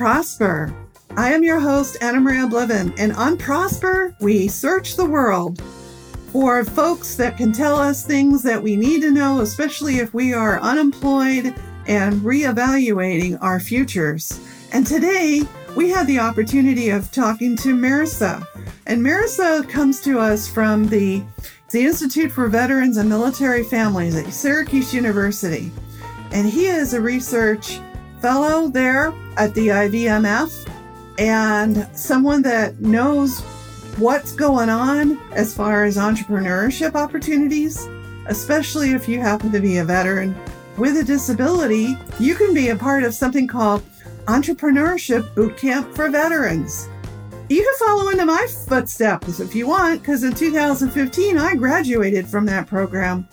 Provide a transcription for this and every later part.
Prosper. I am your host, Anna Maria Bliven, and on Prosper, we search the world for folks that can tell us things that we need to know, especially if we are unemployed and reevaluating our futures. And today, we had the opportunity of talking to Mirza. And Mirza comes to us from the, the Institute for Veterans and Military Families at Syracuse University. And he is a research fellow there at the IVMF and someone that knows what's going on as far as entrepreneurship opportunities, especially if you happen to be a veteran with a disability. You can be a part of something called Entrepreneurship Bootcamp for Veterans. You can follow into my footsteps if you want, because in 2015 I graduated from that program.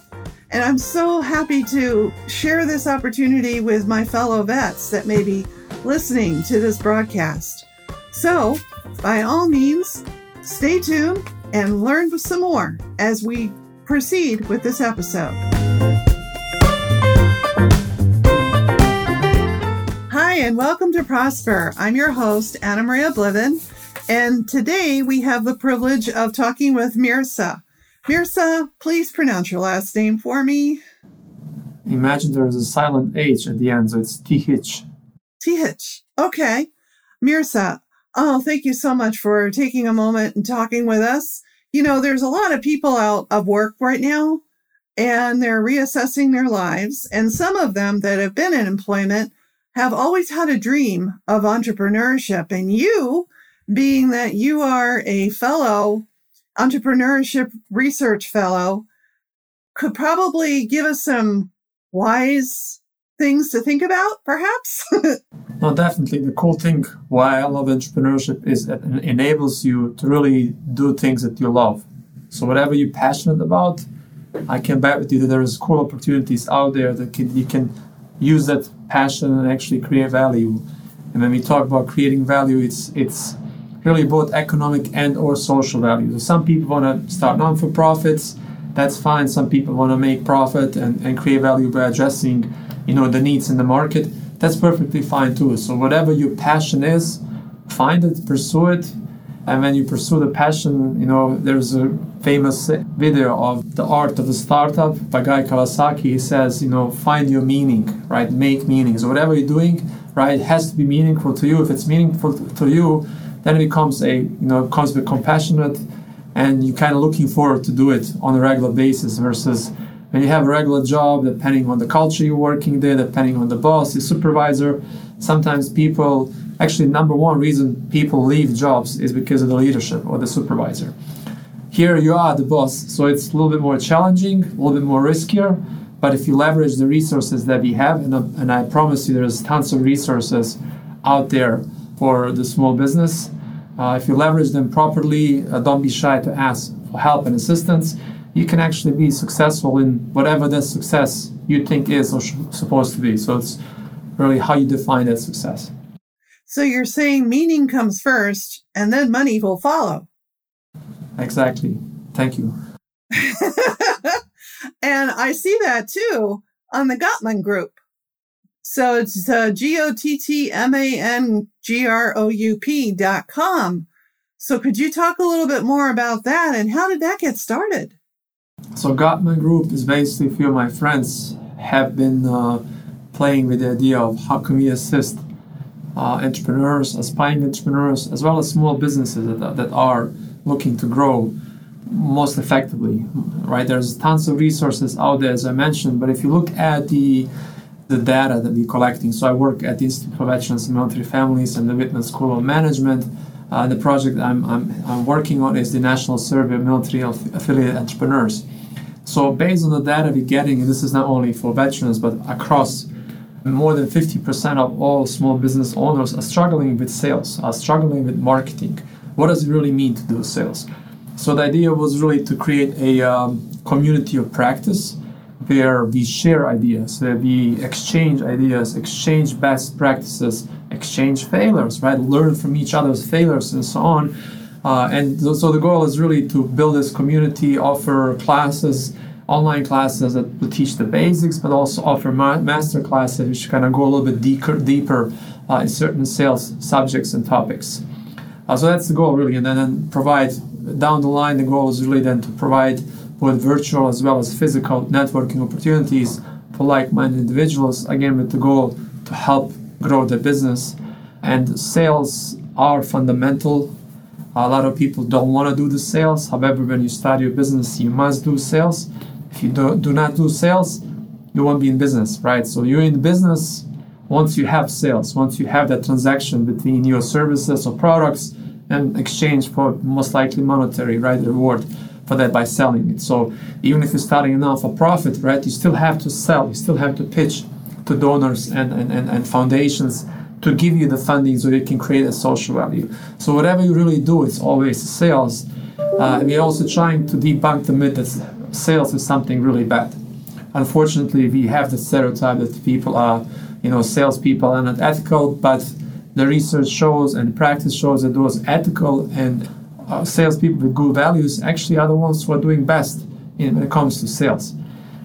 And I'm so happy to share this opportunity with my fellow vets that may be listening to this broadcast. So, by all means, stay tuned and learn some more as we proceed with this episode. Hi, and welcome to Prosper. I'm your host, Anna Maria Bliven, and today we have the privilege of talking with Mirza. Mirza, please pronounce your last name for me. Imagine there's a silent H at the end, so it's Tihich. Tihich. Okay. Mirza, oh, thank you so much for taking a moment and talking with us. You know, there's a lot of people out of work right now and they're reassessing their lives. And some of them that have been in employment have always had a dream of entrepreneurship. And you, being that you are a fellow entrepreneurship research fellow, could probably give us some wise things to think about, perhaps? no, definitely. The cool thing why I love entrepreneurship is it enables you to really do things that you love. So whatever you're passionate about, I can bet with you that there's cool opportunities out there that can, you can use that passion and actually create value. And when we talk about creating value, it's it's really both economic and or social value. So some people want to start non-for-profits, that's fine. Some people want to make profit and, and create value by addressing, you know, the needs in the market. That's perfectly fine too. So whatever your passion is, find it, pursue it. And when you pursue the passion, you know, there's a famous video of the art of the startup by Guy Kawasaki. He says, you know, find your meaning, right? Make meaning. So whatever you're doing, right, has to be meaningful to you. If it's meaningful to you, then it becomes a you know comes with compassionate and you're kind of looking forward to do it on a regular basis versus when you have a regular job depending on the culture you're working there depending on the boss the supervisor. Sometimes people actually number one reason people leave jobs is because of the leadership or the supervisor. Here you are the boss so it's a little bit more challenging a little bit more riskier but if you leverage the resources that we have and, and i promise you there's tons of resources out there for the small business uh, if you leverage them properly, uh, don't be shy to ask for help and assistance. You can actually be successful in whatever that success you think is or sh- supposed to be. So it's really how you define that success. So you're saying meaning comes first and then money will follow. Exactly. Thank you. and I see that too on the Gottman group. So it's uh, G O T T M A N G R O U P dot com. So could you talk a little bit more about that and how did that get started? So Gottman Group is basically a few of my friends have been uh, playing with the idea of how can we assist uh, entrepreneurs, aspiring entrepreneurs, as well as small businesses that, that are looking to grow most effectively. Right? There's tons of resources out there, as I mentioned, but if you look at the the data that we're collecting. So I work at the Institute for Veterans and Military Families and the Whitman School of Management. Uh, the project I'm, I'm, I'm, working on is the National Survey of Military Affiliated Entrepreneurs. So based on the data we're getting, and this is not only for veterans, but across more than 50% of all small business owners are struggling with sales, are struggling with marketing. What does it really mean to do sales? So the idea was really to create a um, community of practice where we share ideas, where we exchange ideas, exchange best practices, exchange failures, right? Learn from each other's failures and so on. Uh, and so the goal is really to build this community, offer classes, online classes that will teach the basics, but also offer ma- master classes which kind of go a little bit deeper, deeper uh, in certain sales subjects and topics. Uh, so that's the goal really, and then, then provide down the line. The goal is really then to provide both virtual as well as physical networking opportunities for like-minded individuals. Again, with the goal to help grow the business. And sales are fundamental. A lot of people don't want to do the sales. However, when you start your business, you must do sales. If you do, do not do sales, you won't be in business, right? So you're in business once you have sales, once you have that transaction between your services or products and exchange for most likely monetary right reward for that by selling it. So even if you're starting a non-for-profit, right, you still have to sell, you still have to pitch to donors and, and, and, and foundations to give you the funding so you can create a social value. So whatever you really do, it's always sales. Uh, we're also trying to debunk the myth that sales is something really bad. Unfortunately, we have the stereotype that people are, you know, salespeople are not ethical, but the research shows and practice shows that those ethical and uh, salespeople with good values actually are the ones who are doing best in, when it comes to sales.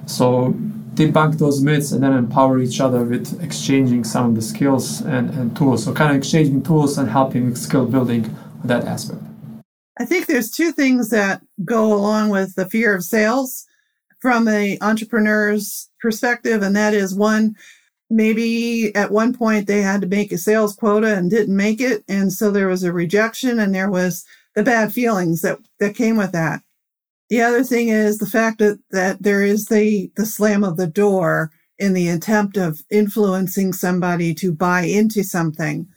So debunk those myths and then empower each other with exchanging some of the skills and, and tools. So kind of exchanging tools and helping with skill building that aspect. I think there's two things that go along with the fear of sales from the entrepreneur's perspective, and that is one, maybe at one point they had to make a sales quota and didn't make it, and so there was a rejection and there was the bad feelings that, that came with that. The other thing is the fact that, that there is the, the slam of the door in the attempt of influencing somebody to buy into something.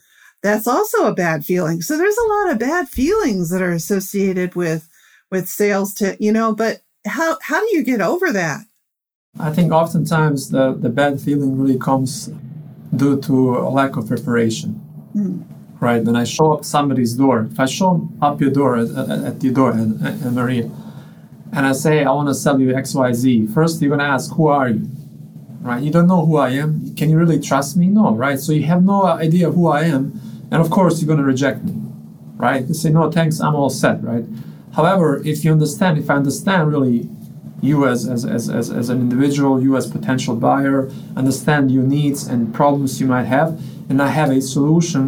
That's also a bad feeling. So there's a lot of bad feelings that are associated with, with sales to, you know, but how, how do you get over that? I think oftentimes the, the bad feeling really comes due to a lack of preparation. Mm right? When I show up somebody's door, if I show up your door at, at, at your door, and, and Maria, and I say I want to sell you X Y Z, first you're gonna ask, who are you? Right? You don't know who I am. Can you really trust me? No, right? So you have no idea who I am, and of course you're gonna reject me, right? You say no, thanks, I'm all set, right? However, if you understand, if I understand really you as, as, as, as, as an individual, you as potential buyer, understand your needs and problems you might have, and I have a solution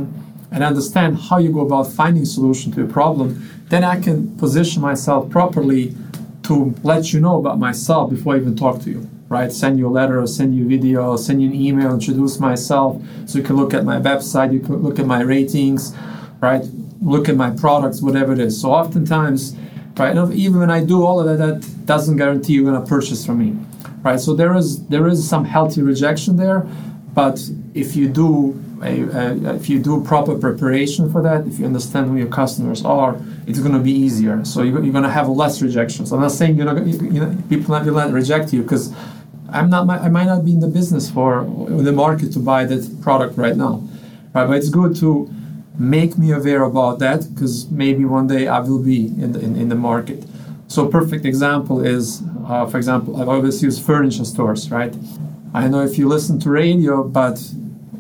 and understand how you go about finding solution to a problem, then I can position myself properly to let you know about myself before I even talk to you. Right? Send you a letter, send you a video, send you an email, introduce myself, so you can look at my website, you can look at my ratings, right? Look at my products, whatever it is. So oftentimes, right, even when I do all of that, that doesn't guarantee you're gonna purchase from me. Right? So there is there is some healthy rejection there, but if you do a, a, if you do proper preparation for that, if you understand who your customers are, it's going to be easier. So you're, you're going to have less rejections. I'm not saying you're not, you, you know, people will not reject you because I'm not. I might not be in the business for the market to buy that product right now, right? But it's good to make me aware about that because maybe one day I will be in the, in, in the market. So perfect example is, uh, for example, I've always used furniture stores, right? I know if you listen to radio, but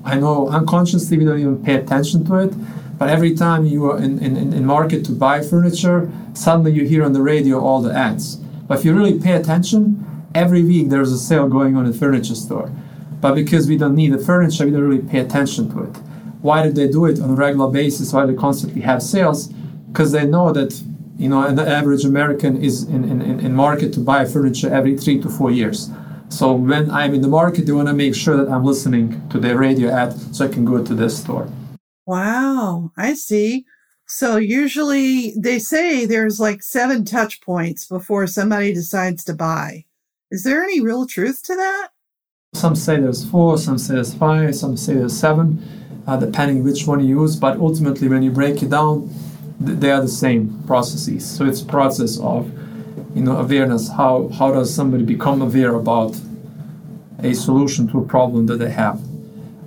I know unconsciously we don't even pay attention to it, but every time you are in, in, in market to buy furniture, suddenly you hear on the radio all the ads. But if you really pay attention, every week there's a sale going on in furniture store. But because we don't need the furniture, we don't really pay attention to it. Why do they do it on a regular basis? Why do they constantly have sales? Because they know that you know, an average American is in, in, in market to buy furniture every three to four years. So when I'm in the market, they want to make sure that I'm listening to their radio ad so I can go to this store. Wow, I see. So usually they say there's like seven touch points before somebody decides to buy. Is there any real truth to that? Some say there's four, some say there's five, some say there's seven, uh, depending which one you use. But ultimately, when you break it down, they are the same processes. So it's a process of you know awareness how how does somebody become aware about a solution to a problem that they have?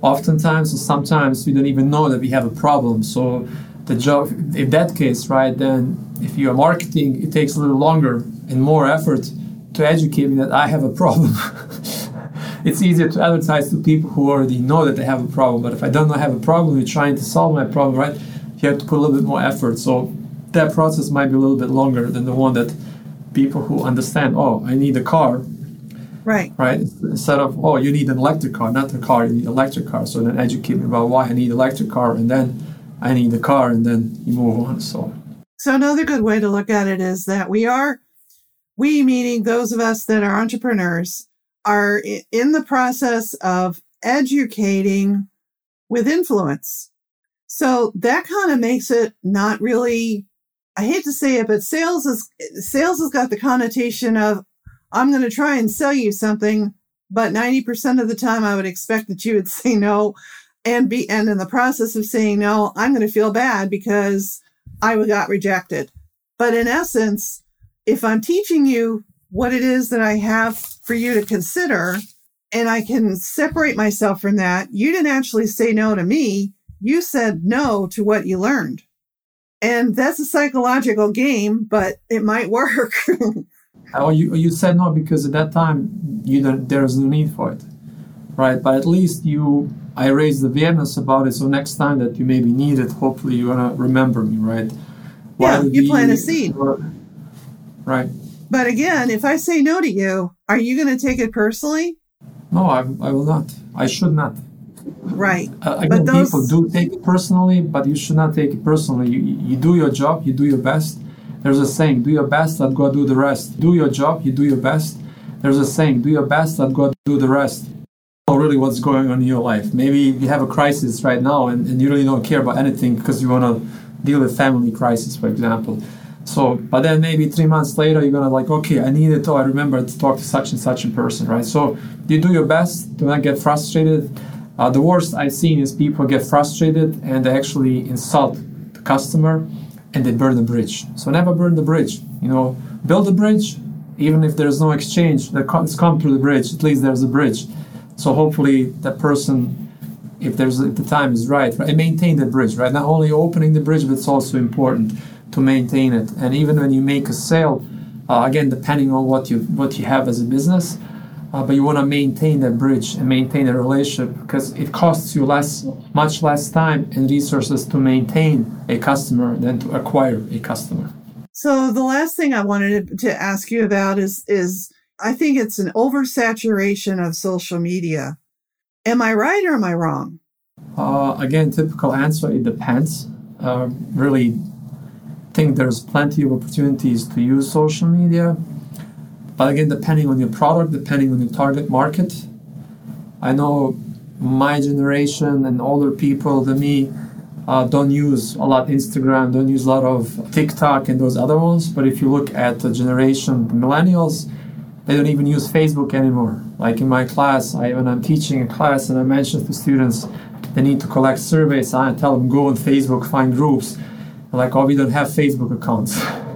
Oftentimes sometimes we don't even know that we have a problem. So the job in that case right then if you are marketing it takes a little longer and more effort to educate me that i have a problem. It's easier to advertise to people who already know that they have a problem. But if i don't know, I have a problem you're trying to solve my problem right you have to put a little bit more effort. So that process might be a little bit longer than the one that people who understand, oh, I need a car, Right. Right. Instead of oh, you need an electric car, not a car. You need an electric car. So then educate me about why I need electric car, and then I need the car, and then you move on. So. So another good way to look at it is that we are, we meaning those of us that are entrepreneurs, are in the process of educating with influence. So that kind of makes it not really I hate to say it, but sales is sales has got the connotation of I'm going to try and sell you something, but 90% of the time I would expect that you would say no and be and in the process of saying no, I'm going to feel bad because I got rejected. But in essence, if I'm teaching you what it is that I have for you to consider and I can separate myself from that, you didn't actually say no to me. You said no to what you learned. And that's a psychological game, but it might work. oh, you, you said no because at that time you don't, there's no need for it, right? But at least you, I raised the awareness about it. So next time that you maybe need it, hopefully you're gonna remember me, right? yeah, you plant a seed, right? But again, if I say no to you, are you going to take it personally? No, I, I will not. I should not. Right. Uh, again, those... people do take it personally, but you should not take it personally. You, you do your job, you do your best. There's a saying, do your best, let God do the rest. Do your job, you do your best. There's a saying, do your best, let God do the rest. Know really what's going on in your life. Maybe you have a crisis right now and, and you really don't care about anything because you want to deal with family crisis, for example. So, but then maybe three months later, you're gonna like, okay, I need it. Oh, I remember to talk to such and such a person, right? So, you do your best. Do not get frustrated uh, the worst I've seen is people get frustrated and they actually insult the customer and they burn the bridge. So never burn the bridge. You know, build a bridge, even if there's no exchange, let's come through the bridge. At least there's a bridge. So hopefully that person, if there's if the time is right, right, maintain the bridge, right? Not only opening the bridge, but it's also important to maintain it. And even when you make a sale, uh, again, depending on what you what you have as a business, uh, but you want to maintain that bridge and maintain a relationship because it costs you less, much less time and resources to maintain a customer than to acquire a customer. So the last thing I wanted to ask you about is is I think it's an oversaturation of social media. Am I right or am I wrong? Uh, again, typical answer: it depends. Uh, really, think there's plenty of opportunities to use social media but again, depending on your product, depending on your target market, I know my generation and older people than me uh, don't use a lot Instagram, don't use a lot of TikTok and those other ones. But if you look at the generation, millennials, they don't even use Facebook anymore. Like in my class, I, when I'm teaching a class and I mention to students they need to collect surveys, I tell them go on Facebook, find groups. Like, oh, we don't have Facebook accounts.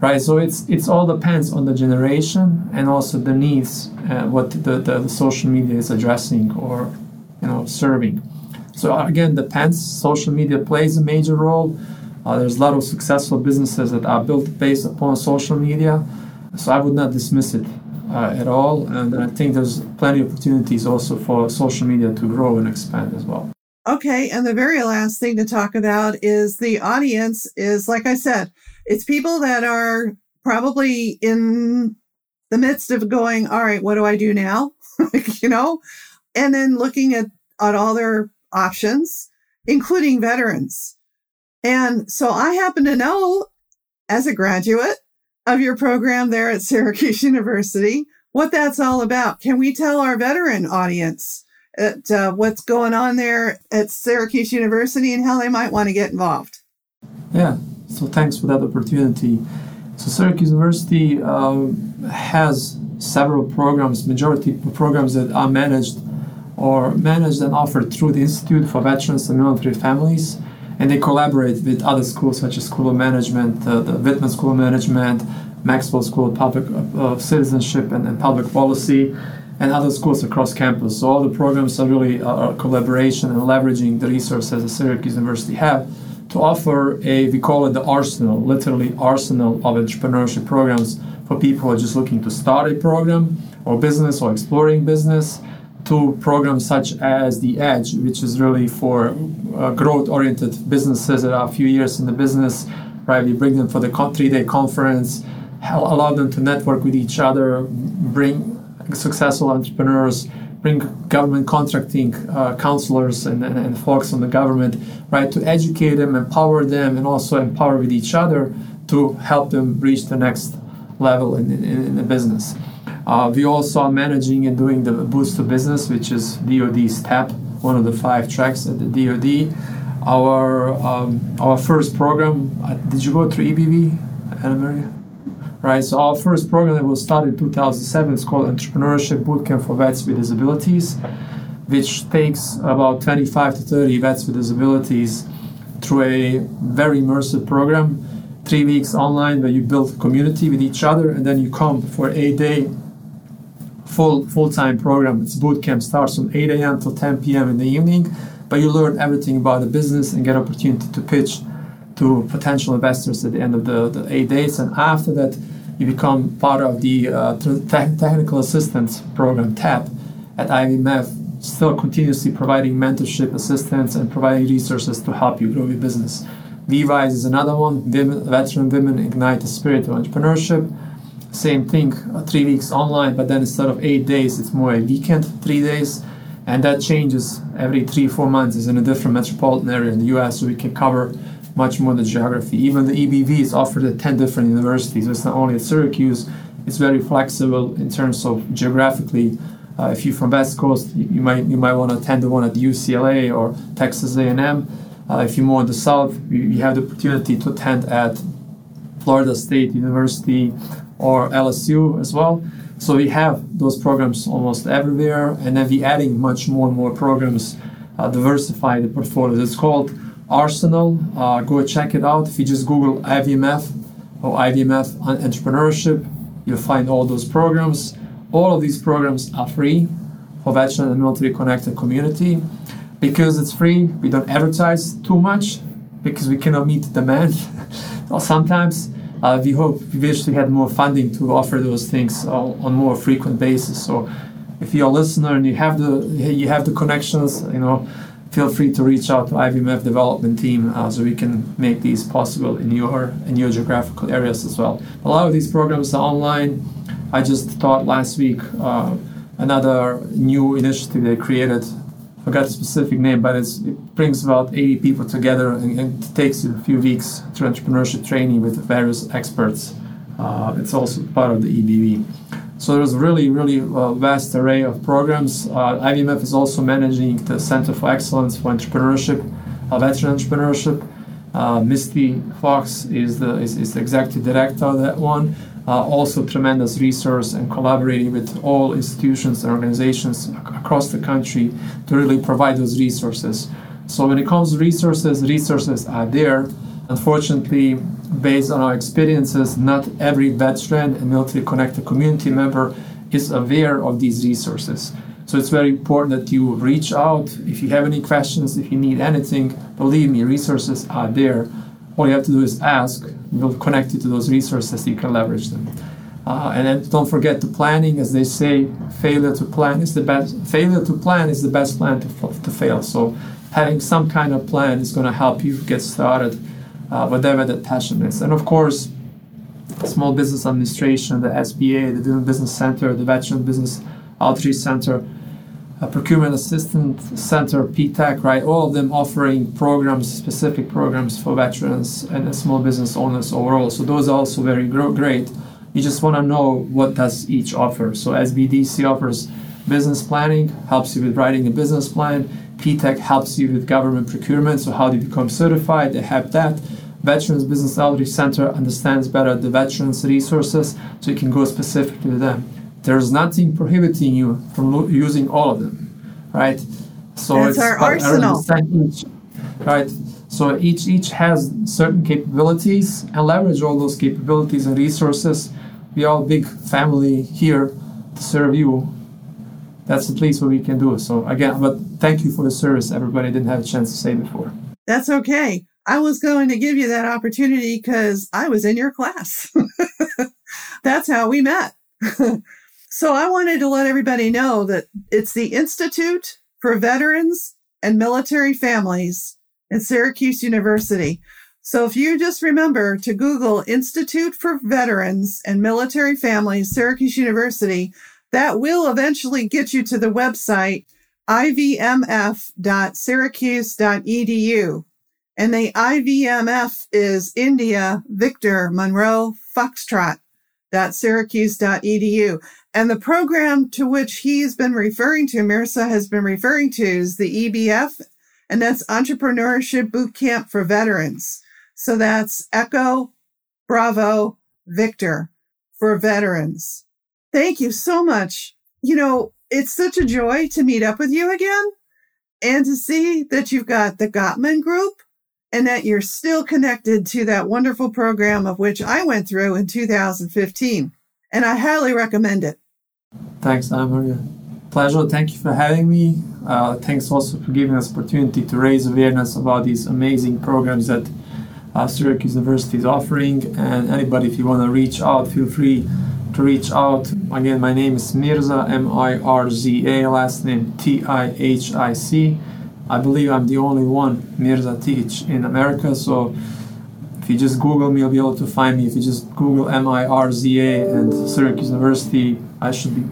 right? So it's it's all depends on the generation and also the needs, uh, what the, the, the, social media is addressing or you know serving. So again, depends. Social media plays a major role. Uh, there's a lot of successful businesses that are built based upon social media. So I would not dismiss it uh, at all, and I think there's plenty of opportunities also for social media to grow and expand as well. Okay, and the very last thing to talk about is the audience is like I said, it's people that are probably in the midst of going, all right, what do I do now? you know, and then looking at, at all their options, including veterans. And so I happen to know as a graduate of your program there at Syracuse University, what that's all about. Can we tell our veteran audience at, uh, what's going on there at Syracuse University and how they might want to get involved? Yeah, so thanks for that opportunity. So Syracuse University uh, has several programs, majority programs that are managed or managed and offered through the Institute for Veterans and Military Families, and they collaborate with other schools such as School of Management, uh, the Whitman School of Management, Maxwell School of Public uh, Citizenship and, and, Public Policy, and other schools across campus. So all the programs are really a collaboration and leveraging the resources that Syracuse University have to offer a, we call it the arsenal, literally arsenal of entrepreneurship programs for people who are just looking to start a program or business or exploring business to programs such as the Edge, which is really for uh, growth-oriented businesses that are a few years in the business, right? We bring them for the three-day conference, allow them to network with each other, bring successful entrepreneurs, bring government contracting uh, counselors and, and, and, folks on the government, right, to educate them, empower them, and also empower with each other to help them reach the next level in, in, in the business. Uh, we also are managing and doing the Boots to Business, which is DoD's TAP, one of the five tracks at the DoD. Our um, our first program, uh, did you go through EBV, Anna Maria? Right? So our first program that was started in 2007 is called Entrepreneurship Bootcamp for Vets with Disabilities, which takes about 25 to 30 vets with disabilities through a very immersive program, three weeks online where you build community with each other, and then you come for a day full full-time program. It's boot camp starts from 8 a.m. till 10 p.m. in the evening, but you learn everything about the business and get opportunity to pitch to potential investors at the end of the, the eight days. And after that, you become part of the uh, technical assistance program TAP at IVMF, still continuously providing mentorship, assistance, and providing resources to help you grow your business. V-WISE is another one, women, Veteran Women Ignite the Spirit of Entrepreneurship. Same thing, uh, three weeks online, but then instead of eight days, it's more a weekend, three days. And that changes every three, four months. Is in a different metropolitan area in the US, so we can cover much more the geography. Even the EBV is offered at 10 different universities. It's not only at Syracuse, it's very flexible in terms of geographically. Uh, if you're from West Coast, you, you might you might want to attend the one at UCLA or Texas A&M. Uh, if you're more in the South, you, you have the opportunity to attend at Florida State University or LSU as well. So we have those programs almost everywhere, and then we're adding much more and more programs, uh, diversify the portfolio. It's called Arsenal. Uh, go check it out. If you just Google IVMF or IVMF Entrepreneurship, you'll find all those programs. All of these programs are free for veteran and military connected community. Because it's free, we don't advertise too much because we cannot meet the demand. sometimes uh, we hope we wish we had more funding to offer those things on more frequent basis. So if you're a listener and you have the you have the connections, you know, feel free to reach out to IVMF development team uh, so we can make these possible in your in your geographical areas as well. A lot of these programs are online. I just taught last week uh, another new initiative they created. I forgot the specific name, but it brings about 80 people together and, and, it takes a few weeks to entrepreneurship training with various experts. Uh, it's also part of the EBV. So there's really, really uh, vast array of programs. Uh, IVMF is also managing the Center for Excellence for Entrepreneurship, uh, Veteran Entrepreneurship. Uh, Misty Fox is the, is, is the executive director of that one. Uh, also tremendous resource and collaborating with all institutions and organizations across the country to really provide those resources. So when it comes to resources, resources are there. Unfortunately, based on our experiences, not every veteran and military connected community member is aware of these resources. So it's very important that you reach out. If you have any questions, if you need anything, believe me, resources are there. All you have to do is ask. We'll connect you to those resources so you can leverage them. Uh, and then don't forget the planning, as they say, failure to plan is the best. Failure to plan is the best plan to, to fail. So having some kind of plan is going to help you get started uh, whatever that passion is. And of course, Small Business Administration, the SBA, the Women Business Center, the Veteran Business Outreach Center, uh, Procurement Assistance Center, PTAC, right? All of them offering programs, specific programs for veterans and small business owners overall. So those are also very great. You just want to know what does each offer. So SBDC offers business planning, helps you with writing a business plan. PTAC helps you with government procurement. So how do you become certified? They have that. Veterans Business Outreach Center understands better the veterans' resources, so you can go specifically to them. There's nothing prohibiting you from lo- using all of them, right? So That's it's our arsenal. Each, right? So each each has certain capabilities, and leverage all those capabilities and resources. We are a big family here to serve you. That's at least what we can do. So again, but thank you for the service. Everybody didn't have a chance to say before. That's okay. I was going to give you that opportunity because I was in your class. That's how we met. so I wanted to let everybody know that it's the Institute for Veterans and Military Families at Syracuse University. So if you just remember to Google Institute for Veterans and Military Families, Syracuse University, That will eventually get you to the website ivmf.syracuse.edu. And the IVMF is India Victor Monroe Foxtrot syracuse.edu. And the program to which he's been referring to, Mirza has been referring to, is the EBF, and that's Entrepreneurship Boot Camp for Veterans. So that's Echo Bravo Victor for veterans. Thank you so much. You know, it's such a joy to meet up with you again and to see that you've got the Gottman Group and that you're still connected to that wonderful program of which I went through in 2015. And I highly recommend it. Thanks, Anna Maria. Pleasure. Thank you for having me. Uh, thanks also for giving us opportunity to raise awareness about these amazing programs that uh, Syracuse University is offering. And anybody, if you want to reach out, feel free to reach out. Again, my name is Mirza, M I R Z A, last name T I H I C. I believe I'm the only one Mirza Tihic in America. So if you just Google me, you'll be able to find me. If you just Google M I R Z A and Syracuse University, I should be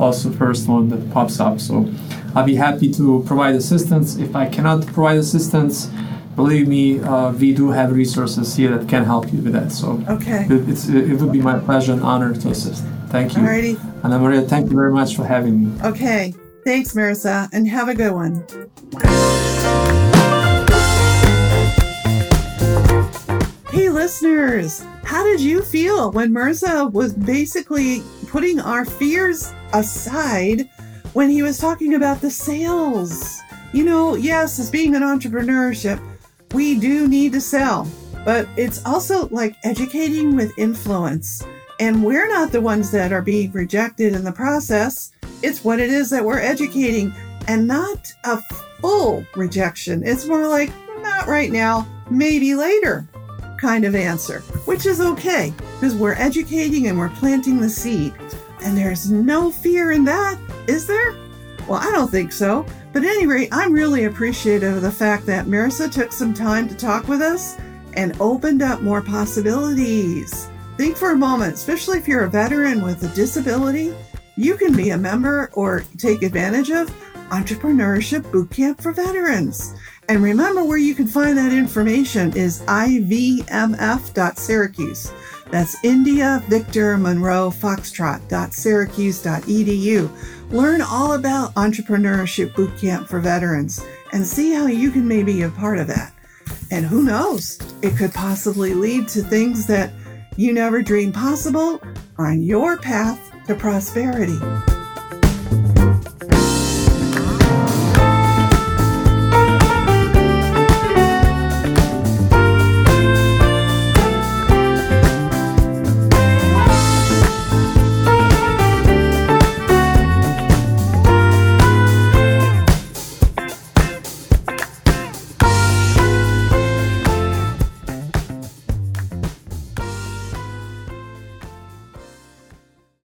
also first one that pops up. So I'll be happy to provide assistance. If I cannot provide assistance, believe me, uh, we do have resources here that can help you with that. So okay, it, it's, it would be my pleasure and honor to assist. Thank you. Alrighty. Anna Maria, thank you very much for having me. Okay. Thanks, Mirza, and have a good one. Hey, listeners, how did you feel when Mirza was basically putting our fears aside when he was talking about the sales? You know, yes, as being an entrepreneurship, we do need to sell, but it's also like educating with influence. And we're not the ones that are being rejected in the process. It's what it is that we're educating and not a full rejection. It's more like, not right now, maybe later kind of answer, which is okay because we're educating and we're planting the seed. And there's no fear in that, is there? Well, I don't think so. But at any rate, I'm really appreciative of the fact that Marissa took some time to talk with us and opened up more possibilities. Think for a moment, especially if you're a veteran with a disability, you can be a member or take advantage of Entrepreneurship Bootcamp for Veterans. And remember where you can find that information is ivmf.syracuse. That's India Victor Monroe Foxtrot.syracuse.edu. Learn all about Entrepreneurship Bootcamp for Veterans and see how you can maybe be a part of that. And who knows, it could possibly lead to things that you never dreamed possible on your path to prosperity.